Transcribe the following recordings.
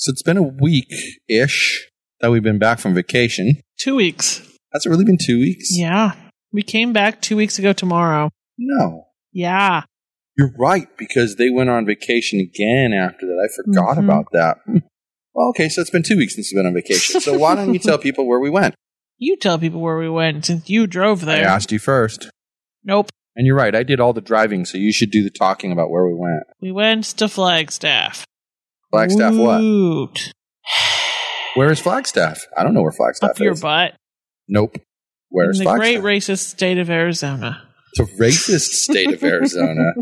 So it's been a week ish that we've been back from vacation. Two weeks. Has it really been two weeks? Yeah. We came back two weeks ago tomorrow. No. Yeah. You're right, because they went on vacation again after that. I forgot Mhm. about that. Hmm. Well, okay, so it's been two weeks since we've been on vacation. So why don't you tell people where we went? You tell people where we went since you drove there. I asked you first. Nope. And you're right, I did all the driving, so you should do the talking about where we went. We went to Flagstaff. Flagstaff what? Where is Flagstaff? I don't know where Flagstaff is. Up your is. butt. Nope. Where is in the Flagstaff? great racist state of Arizona. the racist state of Arizona.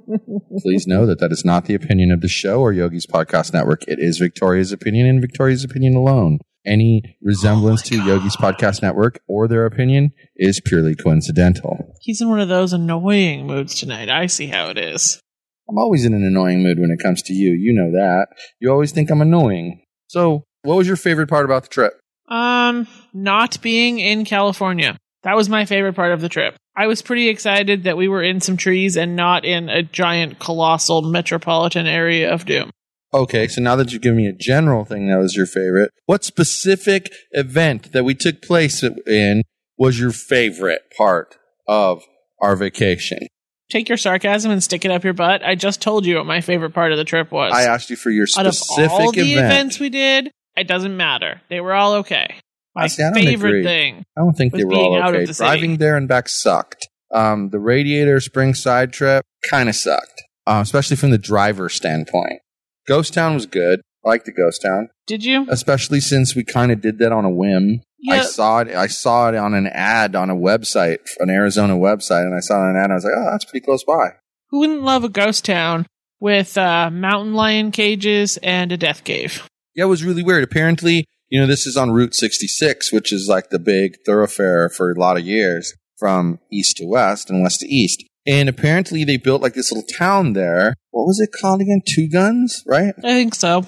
Please know that that is not the opinion of the show or Yogi's Podcast Network. It is Victoria's opinion and Victoria's opinion alone. Any resemblance Oh to Yogi's Podcast Network or their opinion is purely coincidental. He's in one of those annoying moods tonight. I see how it is. I'm always in an annoying mood when it comes to you. You know that. You always think I'm annoying. So, what was your favorite part about the trip? Um, not being in California. That was my favorite part of the trip. I was pretty excited that we were in some trees and not in a giant, colossal metropolitan area of doom. Okay, so now that you've given me a general thing that was your favorite, what specific event that we took place in was your favorite part of our vacation? Take your sarcasm and stick it up your butt. I just told you what my favorite part of the trip was. I asked you for your Out of specific all the event. events we did, it doesn't matter. They were all okay. My see, I don't favorite agree. thing. I don't think was they were being all out of okay. the city. Driving there and back sucked. Um, the Radiator Spring side trip kind of sucked, uh, especially from the driver standpoint. Ghost Town was good. I like the Ghost Town, Did you? especially since we kind of did that on a whim. I saw it. I saw it on an ad on a website, an Arizona website, and I saw it on an ad. and I was like, "Oh, that's pretty close by." Who wouldn't love a ghost town with uh, mountain lion cages and a death cave? Yeah, it was really weird. Apparently, you know, this is on Route 66, which is like the big thoroughfare for a lot of years from east to west and west to east. And apparently, they built like this little town there. What was it called again? Two Guns, right? I think so.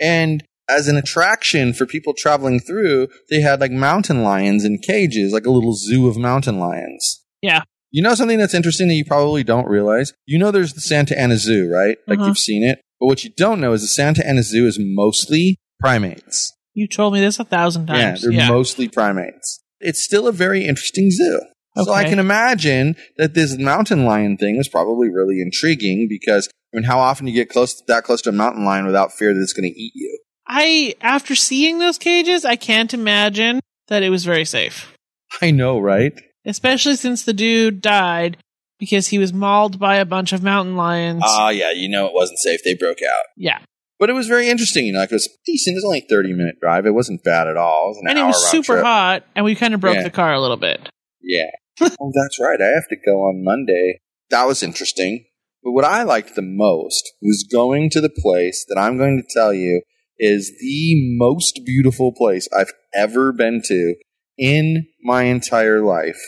And as an attraction for people traveling through, they had like mountain lions in cages, like a little zoo of mountain lions. Yeah. You know something that's interesting that you probably don't realize? You know there's the Santa Ana Zoo, right? Like Uh-huh. you've seen it. But what you don't know is the Santa Ana Zoo is mostly primates. You told me this a thousand times. Yeah, they're mostly primates. It's still a very interesting zoo. So I can imagine that this mountain lion thing was probably really intriguing because I mean, how often you get close that close to a mountain lion without fear that it's going to eat you? I, after seeing those cages, I can't imagine that it was very safe. I know, right? Especially since the dude died because he was mauled by a bunch of mountain lions. Ah, yeah, you know it wasn't safe. They broke out. yeah. But it was very interesting. You know, like it was decent. It was only a 30 minute drive. It wasn't bad at all. It was an And it was super trip. hot, and we kind of broke Yeah. the car a little bit. Yeah. oh, that's right. I have to go on Monday. That was interesting. But what I liked the most was going to the place that I'm going to tell you is the most beautiful place I've ever been to in my entire life.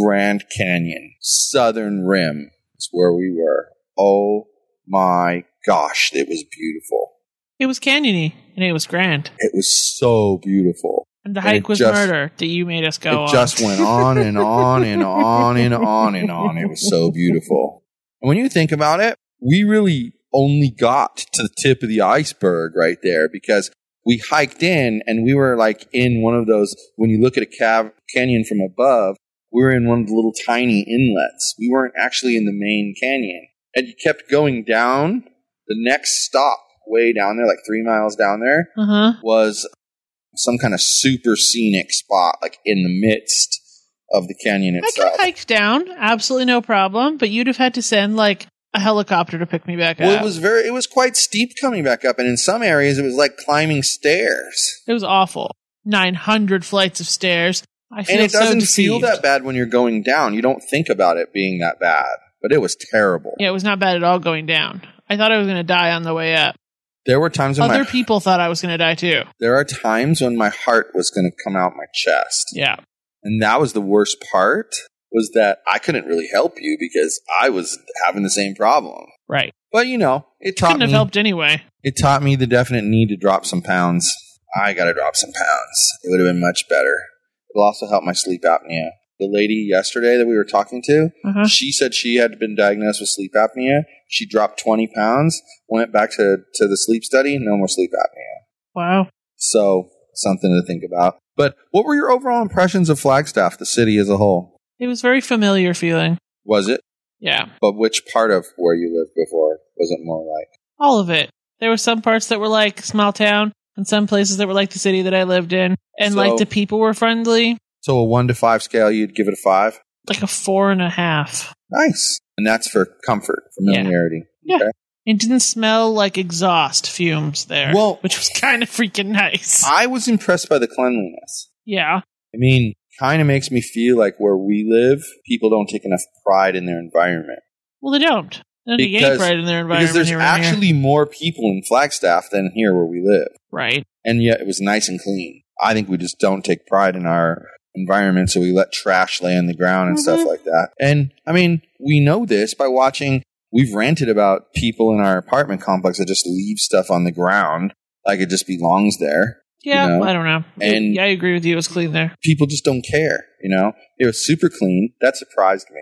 Grand Canyon, Southern Rim is where we were. Oh my gosh, it was beautiful. It was canyony, and it was grand. It was so beautiful. And the And hike was just- murder that you made us go it on. just went on and on and on and on and on. It was so beautiful. And when you think about it, we really only got to the tip of the iceberg right there because we hiked in and we were like in one of those, when you look at a cav- canyon from above, we were in one of the little tiny inlets. We weren't actually in the main canyon. And you kept going down. The next stop, way down there, like three miles down there, Uh huh. was some kind of super scenic spot, like in the midst of the canyon I could itself. hiked down, absolutely no problem, but you'd have had to send like a helicopter to pick me back Well, up. it was very, it was quite steep coming back up, and in some areas it was like climbing stairs. It was awful. 900 flights of stairs. I feel And it so doesn't deceived. feel that bad when you're going down. You don't think about it being that bad, but it was terrible. Yeah, it was not bad at all going down. I thought I was going to die on the way up. There were times when Other my, people thought I was going to die too. there are times when my heart was going to come out my chest. Yeah. And that was the worst part was that I couldn't really help you because I was having the same problem. Right. But you know, it taught Couldn't me have helped anyway. it taught me the definite need to drop some pounds. I got to drop some pounds. It would have been much better. It'll also help my sleep apnea. The lady yesterday that we were talking to, Uh-huh. she said she had been diagnosed with sleep apnea. She dropped 20 pounds, went back to, to the sleep study, no more sleep apnea. Wow. So, something to think about. But what were your overall impressions of Flagstaff, the city as a whole? It was very familiar feeling. Was it? Yeah. But which part of where you lived before was it more like? All of it. There were some parts that were like small town and some places that were like the city that I lived in. And So- like the people were friendly. So, a one to five scale, you'd give it a five? Like a four and a half. Nice. And that's for comfort, familiarity. Yeah. Okay. It didn't smell like exhaust fumes there. Well- which was kind of freaking nice. I was impressed by the cleanliness. yeah. I mean, kind of makes me feel like where we live, people don't take enough pride in their environment. Well, they don't. They don't Because- pride in their environment Because there's here around here. actually more people in Flagstaff than here where we live. Right. And yet it was nice and clean. I think we just don't take pride in our environment, so we let trash lay on the ground and stuff Mhm. like that. And I mean, we know this by watching, we've ranted about people in our apartment complex that just leave stuff on the ground like it just belongs there. Yeah, You know? I don't know. And- yeah, I agree with you. It was clean there. People just don't care, you know? It was super clean. That surprised me.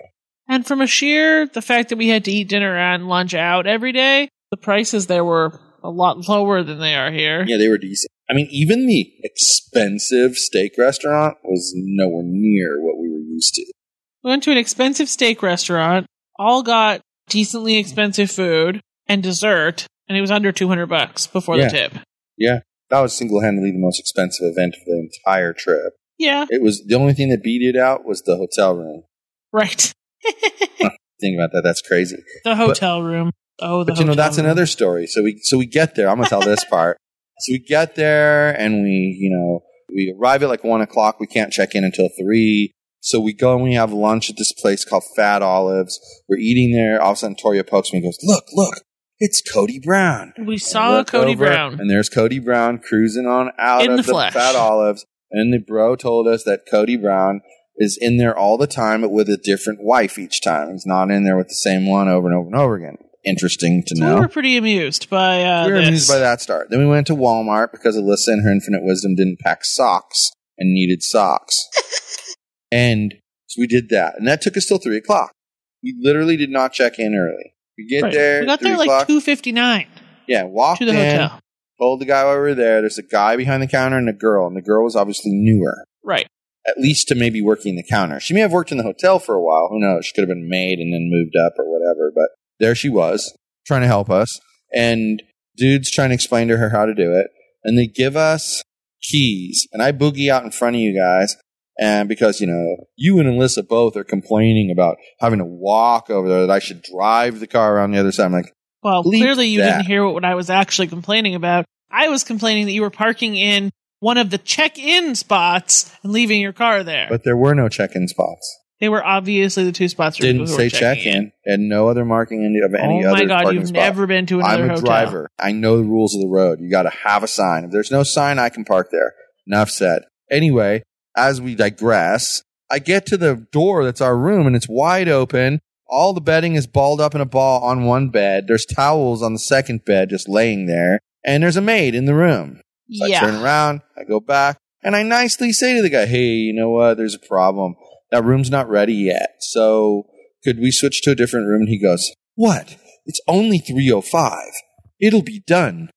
And from a sheer the fact that we had to eat dinner and lunch out every day, the prices there were a lot lower than they are here. Yeah, they were decent. I mean, even the expensive steak restaurant was nowhere near what we were used to. We went to an expensive steak restaurant, all got decently expensive food and dessert, and it was under 200 bucks before Yeah. the tip. That was single handedly the most expensive event of the entire trip. Yeah, It was the only thing that beat it out was the hotel room. right. Think about that. That's crazy. the hotel room. Oh, the But you know, that's room. another story. So we so we get there. I'm gonna tell this part. So we get there and we, you know, we arrive at like one o'clock. We can't check in until three. So we go and we have lunch at this place called Fat Olives. We're eating there. All of a sudden, Torya pokes me and goes, "Look, look, it's Cody Brown." We saw Cody over, Brown. and there's Cody Brown cruising on out In of the the. Fat Olives. And the bro told us that Cody Brown is in there all the time, but with a different wife each time. He's not in there with the same one over and over and over again. Interesting to So know. we were pretty amused by uh, we were this. amused by that start. Then we went to Walmart because Alyssa and her infinite wisdom didn't pack socks and needed socks. and so we did that. And that took us till three o'clock. We literally did not check in early. We get Right. there. We got there three like 2:59 Yeah, walked to the in, hotel. told the guy over there, there's a guy behind the counter and a girl. And the girl was obviously newer, Right. at least to maybe working the counter. She may have worked in the hotel for a while. Who knows? She could have been maid and then moved up or whatever. But there she was trying to help us. And dude's trying to explain to her how to do it. And they give us keys. And I boogie out in front of you guys. And because, you know, you and Alyssa both are complaining about having to walk over there, that I should drive the car around the other side. I'm like, Well, clearly you that. didn't hear what I was actually complaining about. I was complaining that you were parking in one of the check-in spots and leaving your car there. but there were no check in spots. they were obviously the two spots. where Didn't say check in. And no other marking of any oh other Oh my god, you've spot. never been to another I'm a hotel. driver. I know the rules of the road. You got to have a sign. If there's no sign, I can park there. Enough said. Anyway, as we digress, I get to the door that's our room and it's wide open. All the bedding is balled up in a ball on one bed. There's towels on the second bed just laying there. And there's a maid in the room. So I turn around, I go back, and I nicely say to the guy, hey, you know what? There's a problem. That room's not ready yet. So could we switch to a different room? And he goes, what? It's only 305. It'll be done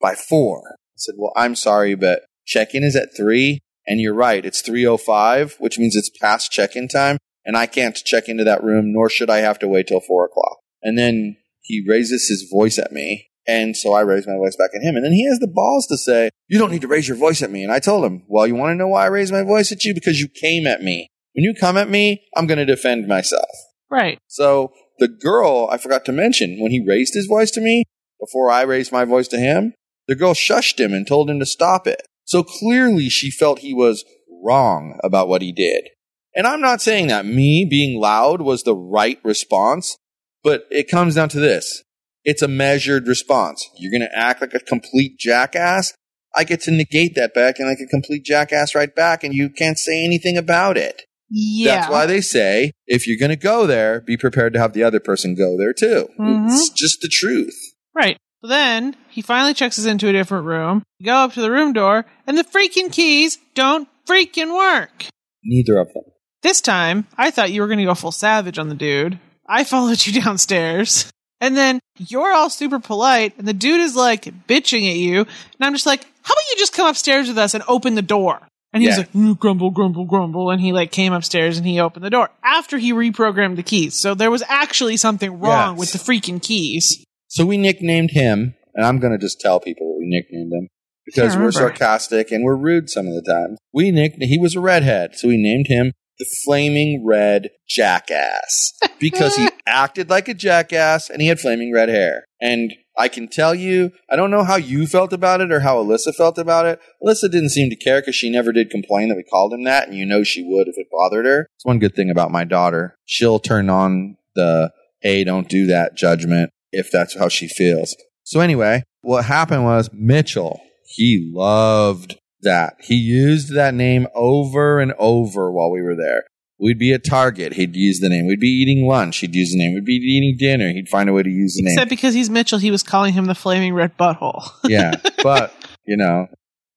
by four. I said, well, I'm sorry, but check-in is at three. And you're right. It's 305, which means it's past check-in time. And I can't check into that room, nor should I have to wait till four o'clock. And then he raises his voice at me And so I raise my voice back at him. And then he has the balls to say, You don't need to raise your voice at me. And I told him, Well, you want to know why I raised my voice at you? Because you came at me. When you come at me, I'm going to defend myself. Right. So the girl, I forgot to mention, when he raised his voice to me, before I raised my voice to him, the girl shushed him and told him to stop it. So clearly she felt he was wrong about what he did. And I'm not saying that me being loud was the right response, but it comes down to this. It's a measured response. You're going to act like a complete jackass. I get to negate that back and like a complete jackass right back, and you can't say anything about it. Yeah. That's why they say if you're going to go there, be prepared to have the other person go there too. Mhm. It's just the truth. Right. So then he finally checks us into a different room. We go up to the room door, and the freaking keys don't freaking work. Neither of them. This time, I thought you were going to go full savage on the dude. I followed you downstairs. And then you're all super polite, and the dude is like bitching at you. And I'm just like, how about you just come upstairs with us and open the door? And he was Yeah. like, "Mm, grumble, grumble, grumble. And he like came upstairs and he opened the door after he reprogrammed the keys. So there was actually something wrong Yes. with the freaking keys. So we nicknamed him, and I'm going to just tell people what we nicknamed him because we're sarcastic and we're rude some of the time. We nicked he was a redhead, so we named him the flaming red jackass because he acted like a jackass and he had flaming red hair. And I can tell you, I don't know how you felt about it or how Alyssa felt about it. Alyssa didn't seem to care because she never did complain that we called him that, and you know she would if it bothered her. It's one good thing about my daughter. She'll turn on the hey, don't do that judgment if that's how she feels. So anyway, what happened was Mitchell, he loved that. He used that name over and over while we were there. We'd be at Target, he'd use the name. We'd be eating lunch, he'd use the name. We'd be eating dinner, he'd find a way to use the name. Except because he's Mitchell, he was calling him the flaming red butthole. yeah, but you know,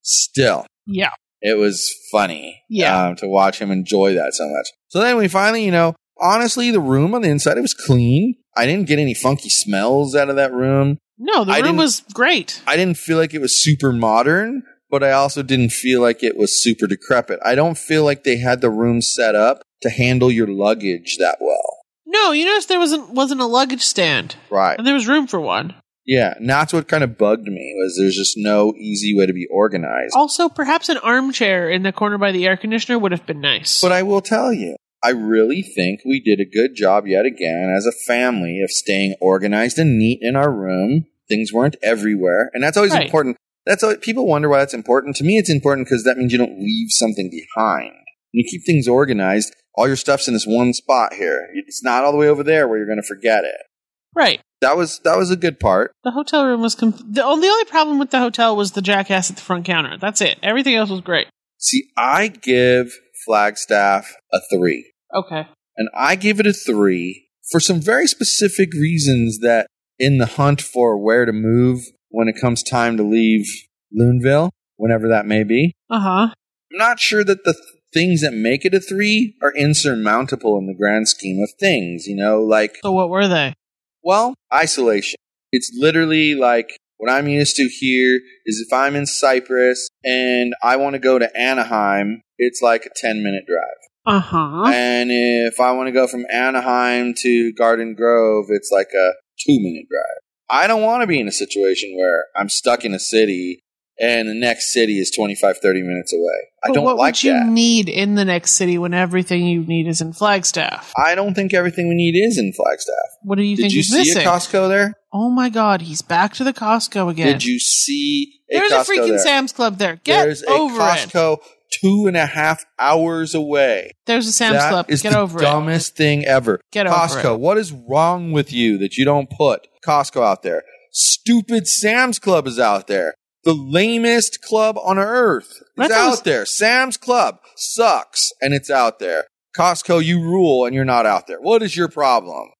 still, yeah. it was funny. Yeah. um, to watch him enjoy that so much. So then we finally, you know, honestly, the room on the inside it was clean. I didn't get any funky smells out of that room. No, the I room was great. I didn't feel like it was super modern, but I also didn't feel like it was super decrepit. I don't feel like they had the room set up to handle your luggage that well. No, you noticed there wasn't wasn't a luggage stand, Right. and there was room for one. Yeah. And that's what kind of bugged me was there's just no easy way to be organized. Also, perhaps an armchair in the corner by the air conditioner would have been nice. But I will tell you, I really think we did a good job yet again as a family of staying organized and neat in our room. Things weren't everywhere. And that's always Right. important. That's always, people wonder why that's important. To me, it's important because that means you don't leave something behind. When you keep things organized, all your stuff's in this one spot here. It's not all the way over there where you're going to forget it. right. That was that was a good part. The hotel room was com- the only, the only problem with the hotel was the jackass at the front counter. That's it. Everything else was great. See, I give Flagstaff a three. Okay. and I give it a three for some very specific reasons that in the hunt for where to move when it comes time to leave Loonville, whenever that may be. Uh huh. I'm not sure that the th- things that make it a three are insurmountable in the grand scheme of things, you know, like, So what were they? well, isolation. It's literally like what I'm used to here is if I'm in Cypress and I want to go to Anaheim, it's like a 10 minute drive. Uh huh. And if I want to go from Anaheim to Garden Grove, it's like a two minute drive. I don't want to be in a situation where I'm stuck in a city and the next city is 25, 30 minutes away. I But don't what like would you that. need in the next city when everything you need is in Flagstaff? I don't think everything we need is in Flagstaff. What do you Did think you is see missing? a Costco there? oh my God, he's back to the Costco again. Did you see a There's Costco a freaking there? Sam's Club there. Get There's a over it. Two and a half hours away. There's a Sam's Club. Get the over it. dumbest thing ever. Get over Costco, it. what is wrong with you that you don't put Costco out there? Stupid Sam's Club is out there. The lamest club on earth That out was- there. Sam's Club sucks and it's out there. Costco, you rule and you're not out there. What is your problem?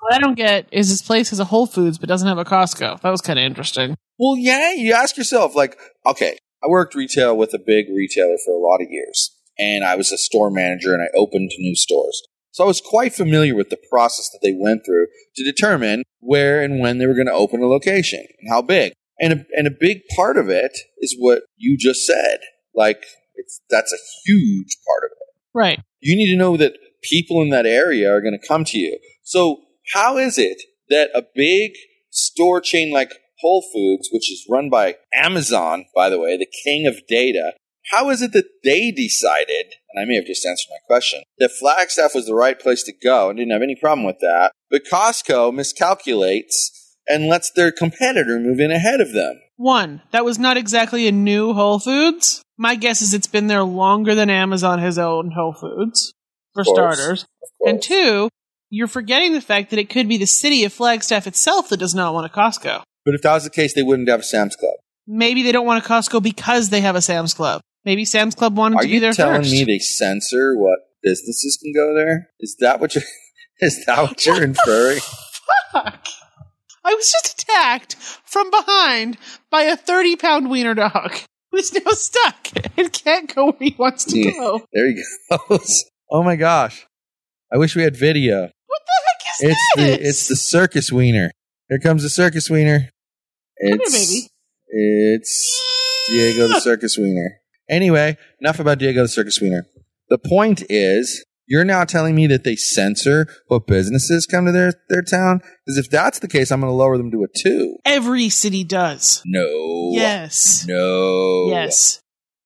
What I don't get is this place has a Whole Foods but doesn't have a Costco. That was kind of interesting. Well, yeah, you ask yourself, like, okay, I worked retail with a big retailer for a lot of years, and I was a store manager and I opened new stores. So I was quite familiar with the process that they went through to determine where and when they were going to open a location and how big. And a, and a big part of it is what you just said. Like, it's, that's a huge part of it Right. you need to know that people in that area are going to come to you. So, how is it that a big store chain like Whole Foods, which is run by Amazon, by the way, the king of data, how is it that they decided, and I may have just answered my question, that Flagstaff was the right place to go and didn't have any problem with that, but Costco miscalculates and lets their competitor move in ahead of them? One, that was not exactly a new Whole Foods. My guess is it's been there longer than Amazon has owned Whole Foods, for starters. And two, you're forgetting the fact that it could be the city of Flagstaff itself that does not want a Costco. But if that was the case, they wouldn't have a Sam's Club. Maybe they don't want a Costco because they have a Sam's Club. Maybe Sam's Club wanted Are to be there. Are you telling me they censor what businesses can go there? Is that what you're? Is that what you're inferring? Fuck. I was just attacked from behind by a 30 pound wiener dog who's now stuck and can't go where he wants to Yeah. go. There he goes. Oh my gosh! I wish we had video. What the heck is It's this? the it's the circus wiener. Here comes the circus wiener. here, It's baby. it's Diego the circus wiener. Anyway, enough about Diego the circus wiener. The point is, you're now telling me that they censor what businesses come to their their town. Because if that's the case, I'm going to lower them to a two. Every city does. No. Yes. No. Yes.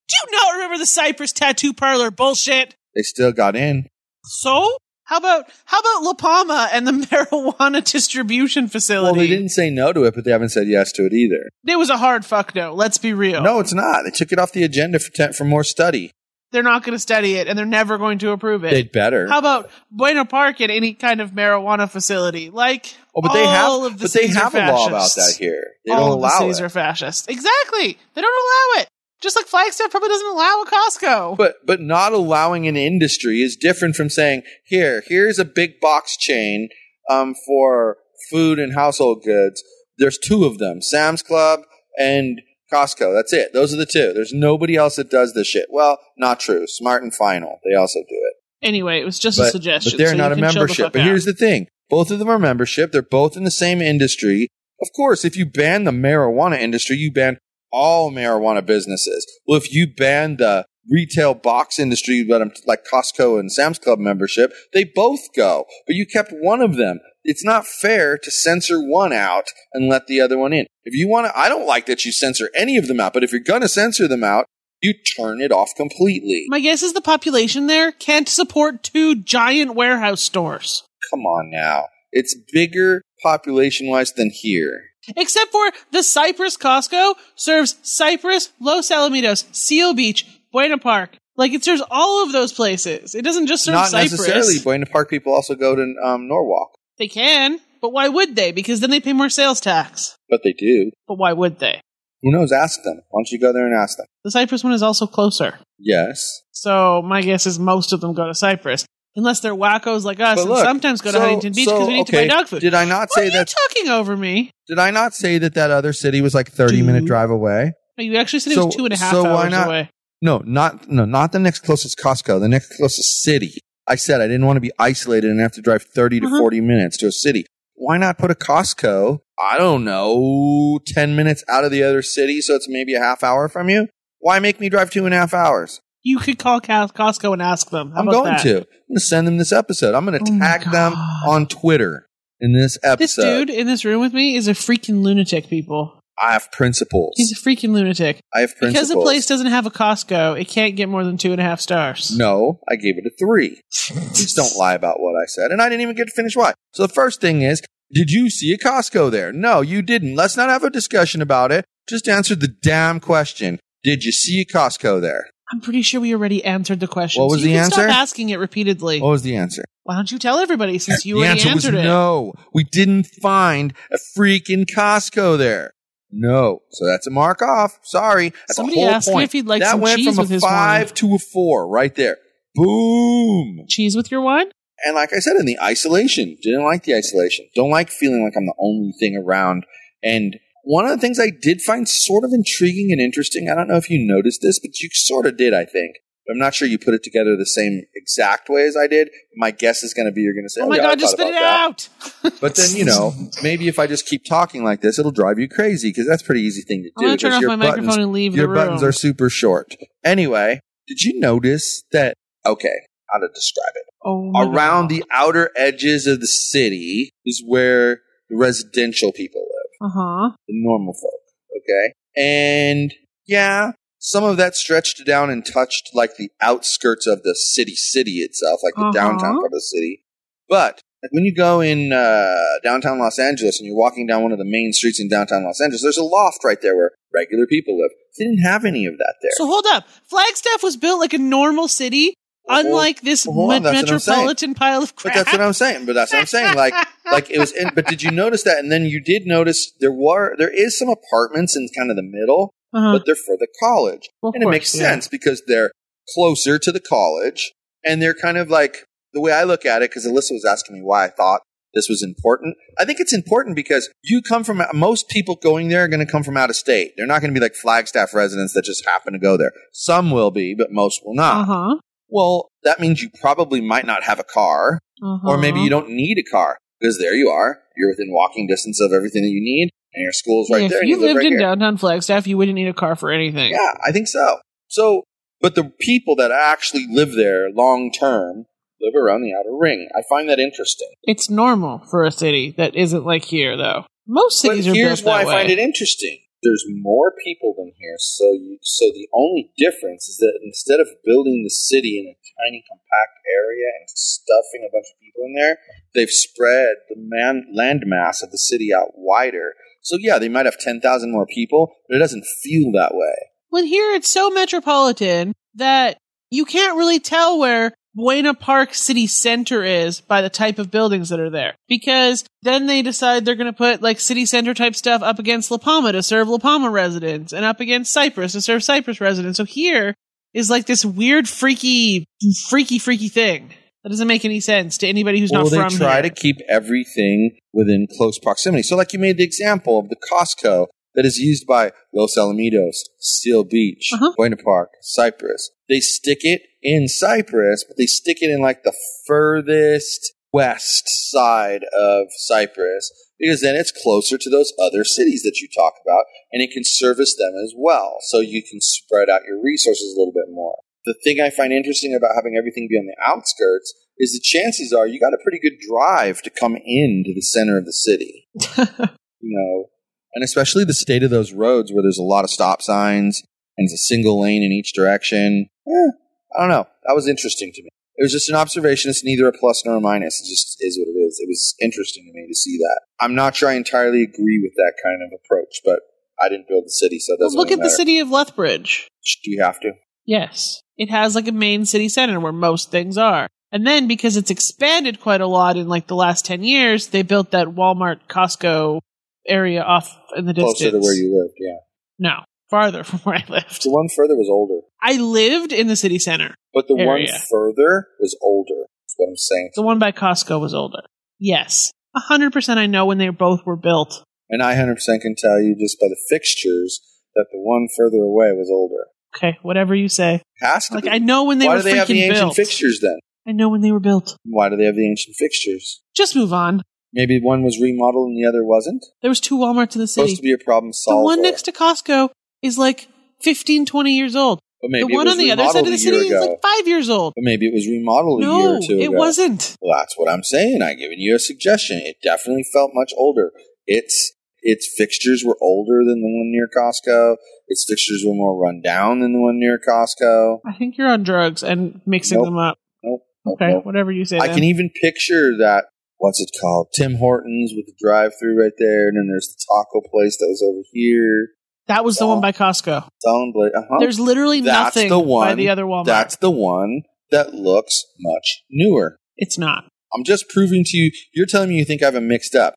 Do you not remember the Cypress tattoo parlor bullshit? They still got in. So? How about how about La Palma and the marijuana distribution facility? Well, they didn't say no to it, but they haven't said yes to it either. It was a hard fuck no. Let's be real. No, it's not. They took it off the agenda for te- for more study. They're not going to study it, and they're never going to approve it. They'd better. How about Buena Park and any kind of marijuana facility? Like, oh, but they have. all of the But they have a law about fascists. that here. They all don't of the allow cities it. are fascist. Exactly. They don't allow it. Just like Flagstaff probably doesn't allow a Costco. But but not allowing an industry is different from saying here here's a big box chain um, for food and household goods. There's two of them: Sam's Club and Costco. That's it. Those are the two. There's nobody else that does this shit. Well, not true. Smart and Final. They also do it. anyway, it was just a suggestion. but they're so not a can chill the membership. But out. here's the thing: both of them are membership. They're both in the same industry. Of course, if you ban the marijuana industry, you ban all marijuana businesses. Well, if you ban the retail box industry, but like Costco and Sam's Club membership, they both go. But you kept one of them. It's not fair to censor one out and let the other one in. If you want to, I don't like that you censor any of them out. But if you're going to censor them out, you turn it off completely. My guess is the population there can't support two giant warehouse stores. Come on now. It's bigger population wise than here. Except for the Cypress Costco serves Cypress, Los Alamitos, Seal Beach, Buena Park. Like it serves all of those places. It doesn't just serve Not Cypress. necessarily. Buena Park people also go to um, Norwalk, They can, but why would they? Because then they pay more sales tax. but they do. But why would they? Who knows? Ask them. Why don't you go there and ask them? The Cypress one is also closer. Yes. So my guess is most of them go to Cypress. Unless they're wackos like us But and sometimes go to so- Huntington Beach so, because we need okay, to buy dog food. Did I not say that? talking over me? Did I not say that that other city was like thirty minute drive away? No, You actually said it was two and a half so hours why not- away. No, not no, not the next closest Costco. The next closest city. I said I didn't want to be isolated and have to drive 30 to Mhm. 40 minutes to a city. Why not put a Costco, I don't know, 10 minutes out of the other city so it's maybe a half hour from you? Why make me drive two and a half hours? You could call Costco and ask them. How I'm going that? to. I'm going to send them this episode. I'm going to Oh tag them on Twitter in this episode. This dude in this room with me is a freaking lunatic, people. I have principles. He's a freaking lunatic. I have principles. Because a place doesn't have a Costco, it can't get more than two and a half stars. No, I gave it a three. Please don't lie about what I said. And I didn't even get to finish why. So the first thing is, did you see a Costco there? No, you didn't. Let's not have a discussion about it. Just answer the damn question. Did you see a Costco there? I'm pretty sure we already answered the question. What was so you the can answer? Stop asking it repeatedly. What was the answer? Why don't you tell everybody since you the already answer was answered it? no. We didn't find a freaking Costco there. No. So that's a mark off. Sorry. That's Somebody asked point. if he'd like that some went cheese from with a his five wine. to a four right there. Boom. Cheese with your wine? And like I said, in the isolation, didn't like the isolation. Don't like feeling like I'm the only thing around. And one of the things I did find sort of intriguing and interesting, I don't know if you noticed this, but you sort of did, I think. I'm not sure you put it together the same exact way as I did. My guess is going to be you're going to say, oh, oh my yeah, I god, just spit it that." out! But then, you know, maybe if I just keep talking like this, it'll drive you crazy because that's a pretty easy thing to I'm do. gonna turn off my buttons- microphone and leave your buttons are super short. Anyway, did you notice that? Okay, how to describe it? oh Around God. the outer edges of the city is where the residential people live. Uh huh. the normal folk. Okay. And yeah, some of that stretched down and touched like the outskirts of the city city itself, like the Uh-huh. downtown part of the city. But like when you go in uh, downtown Los Angeles and you're walking down one of the main streets in downtown Los Angeles, there's a loft right there where regular people live. They didn't have any of that there. So hold up. Flagstaff was built like a normal city, unlike this well, on, me- that's what I'm saying. metropolitan pile of crap. But that's what I'm saying. But that's what I'm saying. Like, like it was. In, but did you notice that? And then you did notice there were there is some apartments in kind of the middle, uh-huh. but they're for the college, Well, and it makes yeah. sense because they're closer to the college, and they're kind of like the way I look at it. Because Alyssa was asking me why I thought this was important. I think it's important because you come from most people going there are going to come from out of state. They're not going to be like Flagstaff residents that just happen to go there. Some will be, but most will not. Uh-huh. Well, that means you probably might not have a car. Uh-huh. Or maybe you don't need a car because there you are. You're within walking distance of everything that you need, and your school's right if there. and you live lived right in here. downtown Flagstaff, you wouldn't need a car for anything. Yeah, I think so. So, but the people that actually live there long term live around the outer ring. I find that interesting. It's normal for a city that isn't like here, though. Most But cities are here's built why I find it interesting. There's more people than here, so you, so the only difference is that instead of building the city in a tiny compact area and stuffing a bunch of people in there, they've spread the man land mass of the city out wider. So yeah, they might have ten thousand more people, but it doesn't feel that way. When here it's so metropolitan that you can't really tell where Buena Park City Center is by the type of buildings that are there. Because then they decide they're going to put like city center type stuff up against La Palma to serve La Palma residents and up against Cypress to serve Cypress residents. So here is like this weird, freaky, freaky, freaky thing. That doesn't make any sense to anybody who's well, not from. they try here. to keep everything within close proximity. So, like you made the example of the Costco that is used by Los Alamitos, Seal Beach, Uh-huh. Buena Park, Cypress. They stick it in Cypress, but they stick it in like the furthest west side of Cypress because then it's closer to those other cities that you talk about and it can service them as well. So you can spread out your resources a little bit more. The thing I find interesting about having everything be on the outskirts is the chances are you got a pretty good drive to come into the center of the city. you know, and especially the state of those roads where there's a lot of stop signs and it's a single lane in each direction. Eh, I don't know. That was interesting to me. It was just an observation. It's neither a plus nor a minus. It just is what it is. It was interesting to me to see that. I'm not sure I entirely agree with that kind of approach, but I didn't build the city, so it doesn't look really at the city of Lethbridge. Do you have to? Yes. It has like a main city center where most things are. And then because it's expanded quite a lot in like the last 10 years, they built that Walmart Costco area off in the distance. Closer to where you lived, yeah. No, farther from where I lived. The one further was older, I lived in the city center. but the Area. one further was older. That's what I'm saying. The one by Costco was older. Yes. 100% I know when they both were built. And I 100% can tell you just by the fixtures that the one further away was older. Okay, whatever you say. Has to Like be. I know when they were built. Why were do they have the ancient built. fixtures then? I know when they were built. Why do they have the ancient fixtures? Just move on. Maybe one was remodeled and the other wasn't. There was two Walmarts in the city. Supposed to be a problem solved. the one next to Costco is like 15, 20 years old. but maybe the one on the other side of the city is like five years old. but maybe it was remodeled a year or two it ago. wasn't. Well, that's what I'm saying. I'm giving you a suggestion. It definitely felt much older. Its its fixtures were older than the one near Costco. Its fixtures were more run down than the one near Costco. I think you're on drugs and mixing Nope. them up. Nope. nope, Okay, nope. whatever you say. I then. can even picture that. What's it called? Tim Hortons with the drive-through right there, and then there's the taco place that was over here. That was the one by Costco. Blade. Uh-huh. There's literally That's nothing the by one. the other Walmart. That's the one that looks much newer. it's not. I'm just proving to you. You're telling me you think I have them mixed up.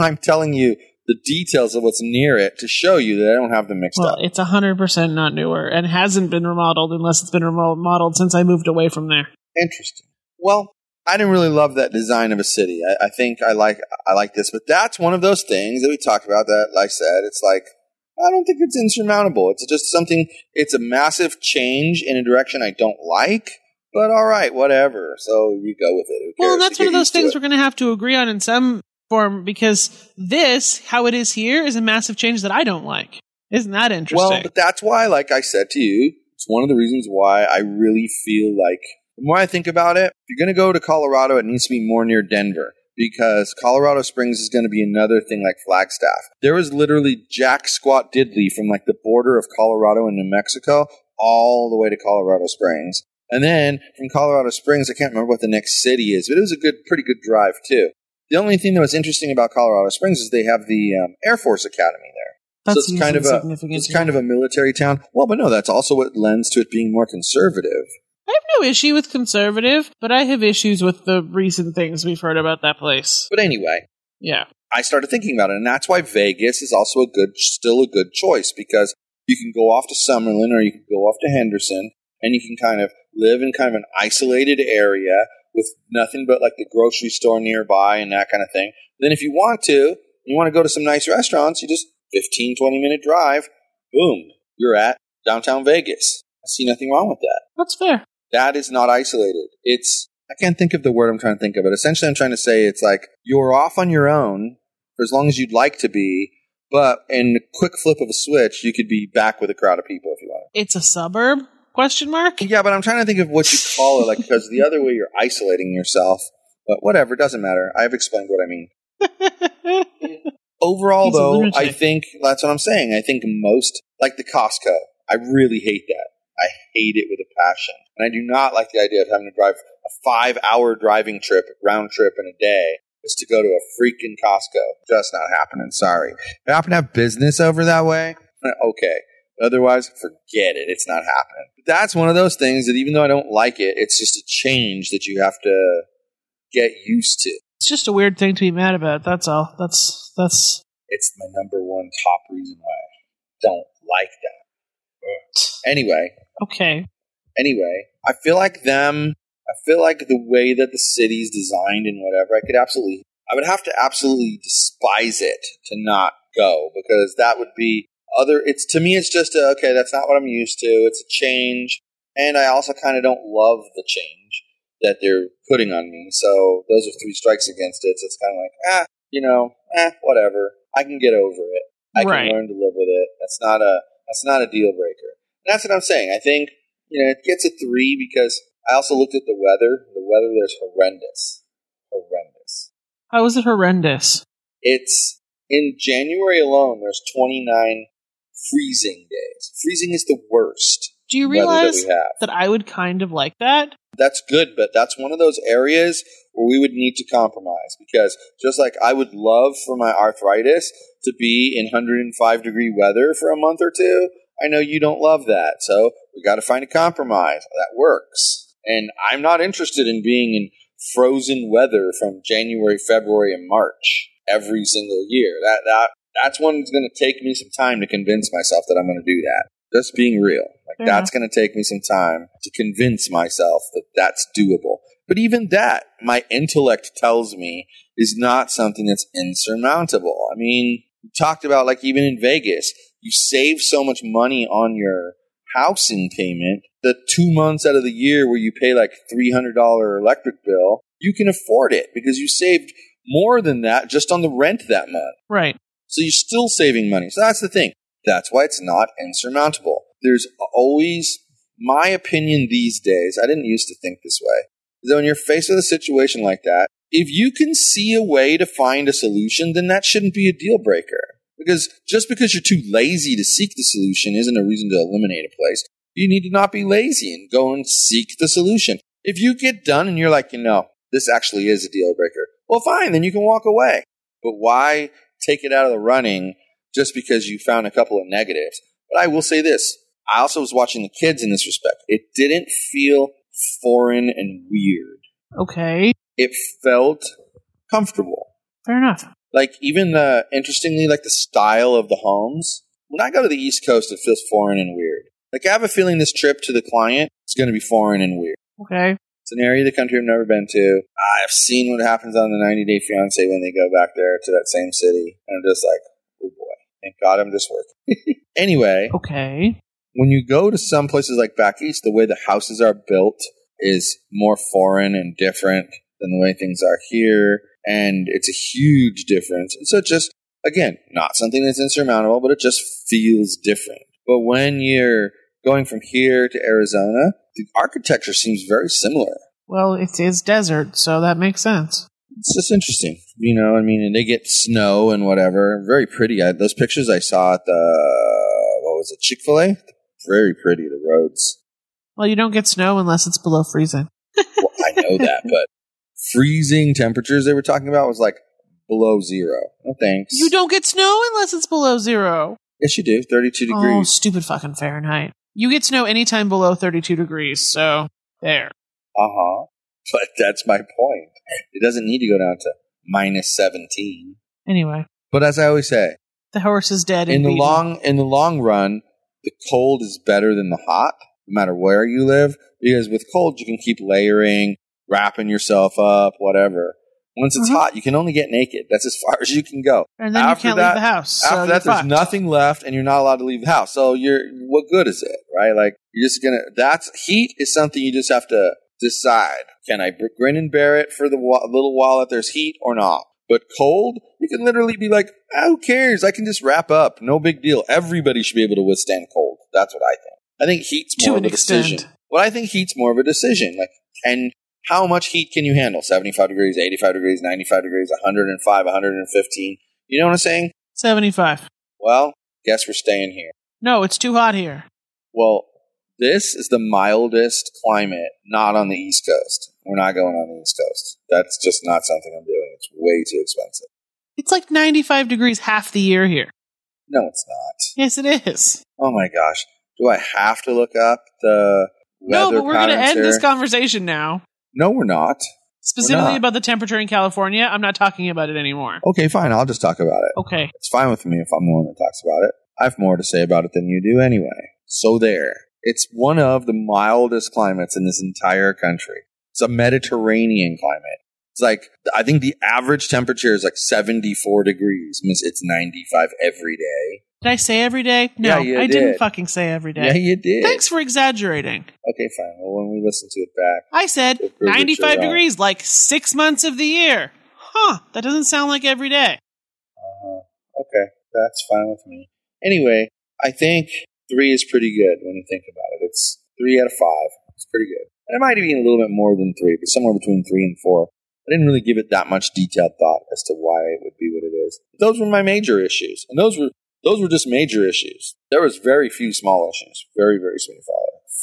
I'm telling you the details of what's near it to show you that I don't have them mixed Well, up. it's 100% not newer and hasn't been remodeled unless it's been remodeled since I moved away from there. Interesting. Well, I didn't really love that design of a city. I, I think I like I like this, but that's one of those things that we talked about. That, like I said, it's like I don't think it's insurmountable. It's just something. It's a massive change in a direction I don't like, but all right, whatever. So you go with it. Well, and that's one of those things we're going to have to agree on in some form because this, how it is here, is a massive change that I don't like. Isn't that interesting? Well, but that's why, like I said to you, it's one of the reasons why I really feel like the more I think about it, if you're going to go to Colorado, it needs to be more near Denver because Colorado Springs is going to be another thing like Flagstaff. There was literally Jack Squat Diddley from like the border of Colorado and New Mexico all the way to Colorado Springs. And then from Colorado Springs, I can't remember what the next city is, but it was a good, pretty good drive too. The only thing that was interesting about Colorado Springs is they have the um, Air Force Academy there. That's so it's kind of a it's kind of a military town. Well, but no, that's also what lends to it being more conservative. I have no issue with conservative, but I have issues with the recent things we've heard about that place. But anyway, Yeah. I started thinking about it, and that's why Vegas is also a good, still a good choice because you can go off to Summerlin or you can go off to Henderson, and you can kind of live in kind of an isolated area with nothing but like the grocery store nearby and that kind of thing. Then, if you want to, you want to go to some nice restaurants, you just 15, 20 minute drive, boom, you're at downtown Vegas. I see nothing wrong with that. That's fair. That is not isolated. It's I can't think of the word I'm trying to think of, but essentially I'm trying to say it's like you're off on your own for as long as you'd like to be, but in a quick flip of a switch, you could be back with a crowd of people if you want. It's a suburb? Question mark? Yeah, but I'm trying to think of what you call it, like because the other way you're isolating yourself. But whatever, doesn't matter. I've explained what I mean. Overall, He's though. I think that's what I'm saying. I think most, like the Costco, I really hate that. I hate it with a passion. And I do not like the idea of having to drive a five hour driving trip, round trip in a day, just to go to a freaking Costco. Just not happening. Sorry. If I happen to have business over that way, eh, okay. Otherwise, forget it. It's not happening. But that's one of those things that even though I don't like it, it's just a change that you have to get used to. It's just a weird thing to be mad about. That's all. That's that's It's my number one top reason why I don't like that. Ugh. Anyway, okay. anyway, I feel like them. I feel like the way that the city's designed and whatever, I could absolutely, I would have to absolutely despise it to not go because that would be other. It's to me, it's just a, okay. That's not what I'm used to. It's a change, and I also kind of don't love the change that they're putting on me. So those are three strikes against it. So it's kind of like, ah, you know, eh, whatever. I can get over it. I Right. can learn to live with it. That's not a that's not a deal breaker. That's what I'm saying. I think you know it gets a three because I also looked at the weather. The weather there's horrendous, horrendous. How is it horrendous? It's in January alone. There's 29 freezing days. Freezing is the worst Do you weather that realize that I would kind of like that? That's good, but that's one of those areas where we would need to compromise because just like I would love for my arthritis to be in 105 degree weather for a month or two, I know you don't love that. So we got to find a compromise that works. And I'm not interested in being in frozen weather from January, February, and March every single year. That that that's one that's going to take me some time to convince myself that I'm going to do that. Just being real. Like Fair that's going to take me some time to convince myself that that's doable. But even that, my intellect tells me is not something that's insurmountable. I mean, we talked about like even in Vegas, you save so much money on your housing payment the two months out of the year where you pay like $300 electric bill, you can afford it because you saved more than that just on the rent that month. Right. So you're still saving money. So that's the thing. That's why it's not insurmountable. There's always, my opinion these days, I didn't used to think this way, is that when you're faced with a situation like that, if you can see a way to find a solution, then that shouldn't be a deal breaker. Because just because you're too lazy to seek the solution isn't a reason to eliminate a place. You need to not be lazy and go and seek the solution. If you get done and you're like, you know, this actually is a deal breaker, well, fine, then you can walk away. But why take it out of the running just because you found a couple of negatives? But I will say this I also was watching the kids in this respect. It didn't feel foreign and weird, Okay. it felt comfortable. Fair enough. Like, even the, interestingly, like the style of the homes. When I go to the East Coast, it feels foreign and weird. Like, I have a feeling this trip to the client is going to be foreign and weird. Okay. It's an area of the country I've never been to. I've seen what happens on the 90 Day Fiance when they go back there to that same city. And I'm just like, oh boy, thank God I'm just working. anyway, Okay. when you go to some places like back east, the way the houses are built is more foreign and different than the way things are here. And it's a huge difference. And so it just, again, not something that's insurmountable, but it just feels different. But when you're going from here to Arizona, the architecture seems very similar. Well, it is desert, so that makes sense. It's just interesting, you know. I mean, and they get snow and whatever. Very pretty. I, those pictures I saw at the what was it, Chick Fil A? Very pretty. The roads. Well, you don't get snow unless it's below freezing. Well, I know that, but freezing temperatures they were talking about was like below zero. No thanks. You don't get snow unless it's below zero. Yes, you do. 32 degrees. stupid fucking Fahrenheit. You get snow anytime below 32 degrees, so there. Uh huh. But that's my point. It doesn't need to go down to minus seventeen. Anyway, But as I always say, the horse is dead. in and the beaten. long in the long run, the cold is better than the hot, no matter where you live. Because with cold, you can keep layering, wrapping yourself up, whatever. Once it's Mhm. hot, you can only get naked. That's as far as you can go. and then after you can't that- leave the house. After that, there's fucked. nothing left, and you're not allowed to leave the house. So you're what good is it, right? Like you're just gonna. That's heat is something you just have to decide. Can I grin and bear it for the wa- little while that there's heat or not? But cold, you can literally be like, "Ah, who cares? I can just wrap up. No big deal. Everybody should be able to withstand cold. That's what I think. I think heat's To more an of a decision. extent. Well, I think heat's more of a decision. Like, can how much heat can you handle? 75 degrees, 85 degrees, 95 degrees, 105, 115. You know what I'm saying? 75. Well, guess we're staying here. No, it's too hot here. Well, this is the mildest climate not on the East Coast. We're not going on the East Coast. That's just not something I'm doing. It's way too expensive. It's like 95 degrees half the year here. No, it's not. Yes, it is. Oh my gosh. Do I have to look up the No, but we're going to end here? this conversation now. No, we're not. Specifically not. about the temperature in California. I'm not talking about it anymore. Okay, fine. I'll just talk about it. Okay. It's fine with me if I'm the one that talks about it. I have more to say about it than you do anyway. So there. It's one of the mildest climates in this entire country. It's a Mediterranean climate. It's like, I think the average temperature is like 74 degrees. Means It's 95 every day. Did I say every day? No, Yeah, I didn't fucking say every day. Yeah, you did. Thanks for exaggerating. Okay, fine. Well, when we listen to it back, I said We'll prove that 95 you're degrees, like six months of the year. Huh, that doesn't sound like every day. Uh-huh. Okay, that's fine with me. Anyway, I think three is pretty good when you think about it. It's three out of five. It's pretty good. And it might even be a little bit more than three, but somewhere between three and four. I didn't really give it that much detailed thought as to why it would be what it is. Those were my major issues, and those were those were just major issues. There was very few small issues. Very very few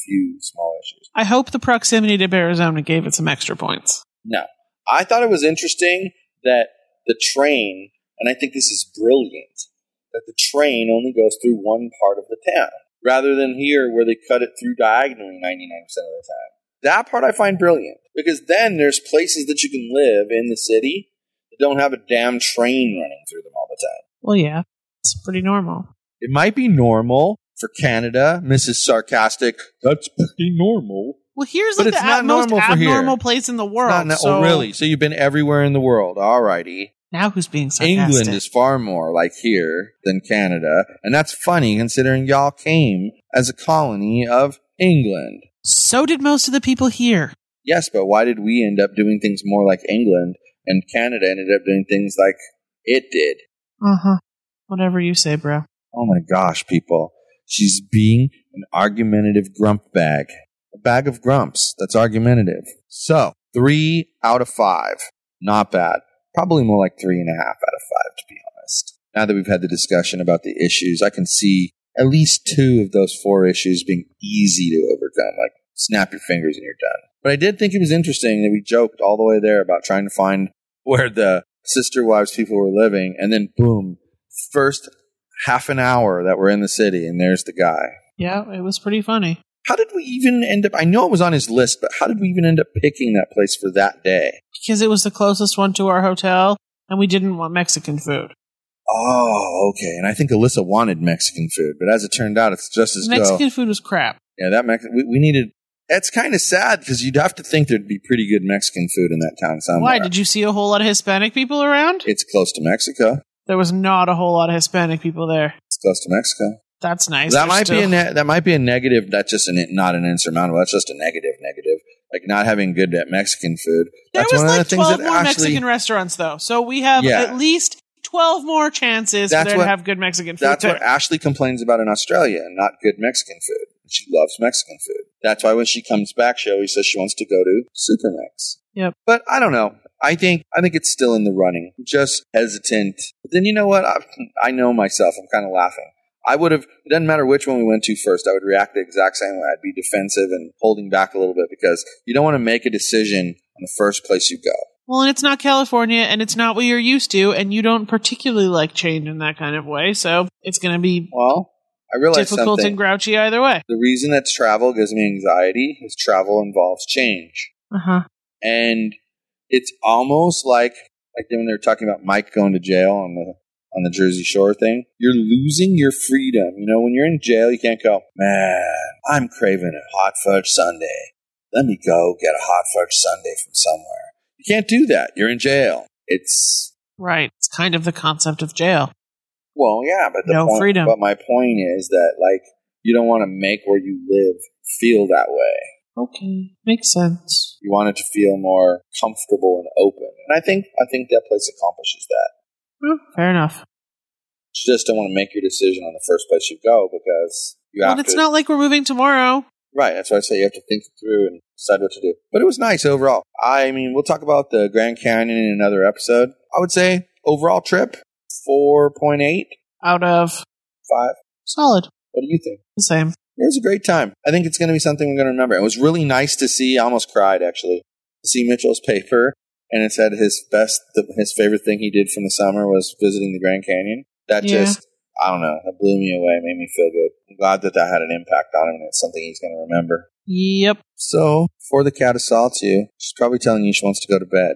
few small issues. I hope the proximity to Arizona gave it some extra points. No. I thought it was interesting that the train, and I think this is brilliant, that the train only goes through one part of the town rather than here where they cut it through diagonally 99% of the time. That part I find brilliant because then there's places that you can live in the city that don't have a damn train running through them all the time. Well, yeah, it's pretty normal. It might be normal for Canada, Mrs. Sarcastic. That's pretty normal. Well, here's But like it's the not ab- most normal for here. abnormal place in the world. Not so oh, really? So you've been everywhere in the world. Alrighty. Now who's being sarcastic? England is far more like here than Canada, and that's funny considering y'all came as a colony of England. So did most of the people here. Yes, but why did we end up doing things more like England and Canada ended up doing things like it did? Uh huh. Whatever you say, bro. Oh my gosh, people. She's being an argumentative grump bag. A bag of grumps that's argumentative. So, three out of five. Not bad. Probably more like three and a half out of five, to be honest. Now that we've had the discussion about the issues, I can see at least two of those four issues being easy to overcome. Like, snap your fingers and you're done. But I did think it was interesting that we joked all the way there about trying to find where the sister wives people were living, and then boom, first half an hour that we're in the city, and there's the guy. Yeah, it was pretty funny. How did we even end up? I know it was on his list, but how did we even end up picking that place for that day? Because it was the closest one to our hotel, and we didn't want Mexican food. Oh, okay. And I think Alyssa wanted Mexican food, but as it turned out, it's just as Mexican go. food was crap. Yeah, that Mex- we, we needed. It's kind of sad because you'd have to think there'd be pretty good Mexican food in that town somewhere. Why? Did you see a whole lot of Hispanic people around? It's close to Mexico. There was not a whole lot of Hispanic people there. It's close to Mexico. That's nice. that They're might be a ne- that might be a negative. That's just an, not an insurmountable. That's just a negative. Negative, like not having good uh, Mexican food. There That's was one of like the things twelve that more actually. Mexican restaurants, though, so we have Yeah. at least twelve more chances for That's there what- to have good Mexican food. That's there. what Ashley complains about in Australia, not good Mexican food. She loves Mexican food. That's why when she comes back, she always says she wants to go to Super Mex. Yep. But I don't know. I think I think it's still in the running. Just hesitant. But then you know what? I, I know myself. I'm kind of laughing. I would have. It doesn't matter which one we went to first. I would react the exact same way. I'd be defensive and holding back a little bit because you don't want to make a decision on the first place you go. Well, and it's not California, and it's not what you're used to, and you don't particularly like change in that kind of way. So it's going to be Well, I realize difficult something. and grouchy either way. the reason that travel gives me anxiety is travel involves change. Uh huh. and it's almost like like when they were talking about Mike going to jail on the on the Jersey Shore thing. You're losing your freedom. You know, when you're in jail, you can't go, man, I'm craving a hot fudge sundae. Let me go get a hot fudge sundae from somewhere. You can't do that. You're in jail. It's Right. It's kind of the concept of jail. Well, yeah, but the No point, freedom. But my point is that like you don't want to make where you live feel that way. Okay. Makes sense. You want it to feel more comfortable and open. And I think I think that place accomplishes that. Well, fair enough. You just don't want to make your decision on the first place you go because you Well, have it's to. not like we're moving tomorrow. right. That's why I say you have to think through and decide what to do. But it was nice overall. I mean, we'll talk about the Grand Canyon in another episode. I would say overall trip four point eight Out of five. solid. What do you think? The same. It was a great time. I think it's going to be something we're going to remember. It was really nice to see. I almost cried actually to see Mitchell's paper, and it said his best, his favorite thing he did from the summer was visiting the Grand Canyon. That Yeah. just, I don't know, that blew me away. Made me feel good. I'm glad that that had an impact on him, and it's something he's going to remember. Yep. So, before the cat assaults you, she's probably telling you she wants to go to bed.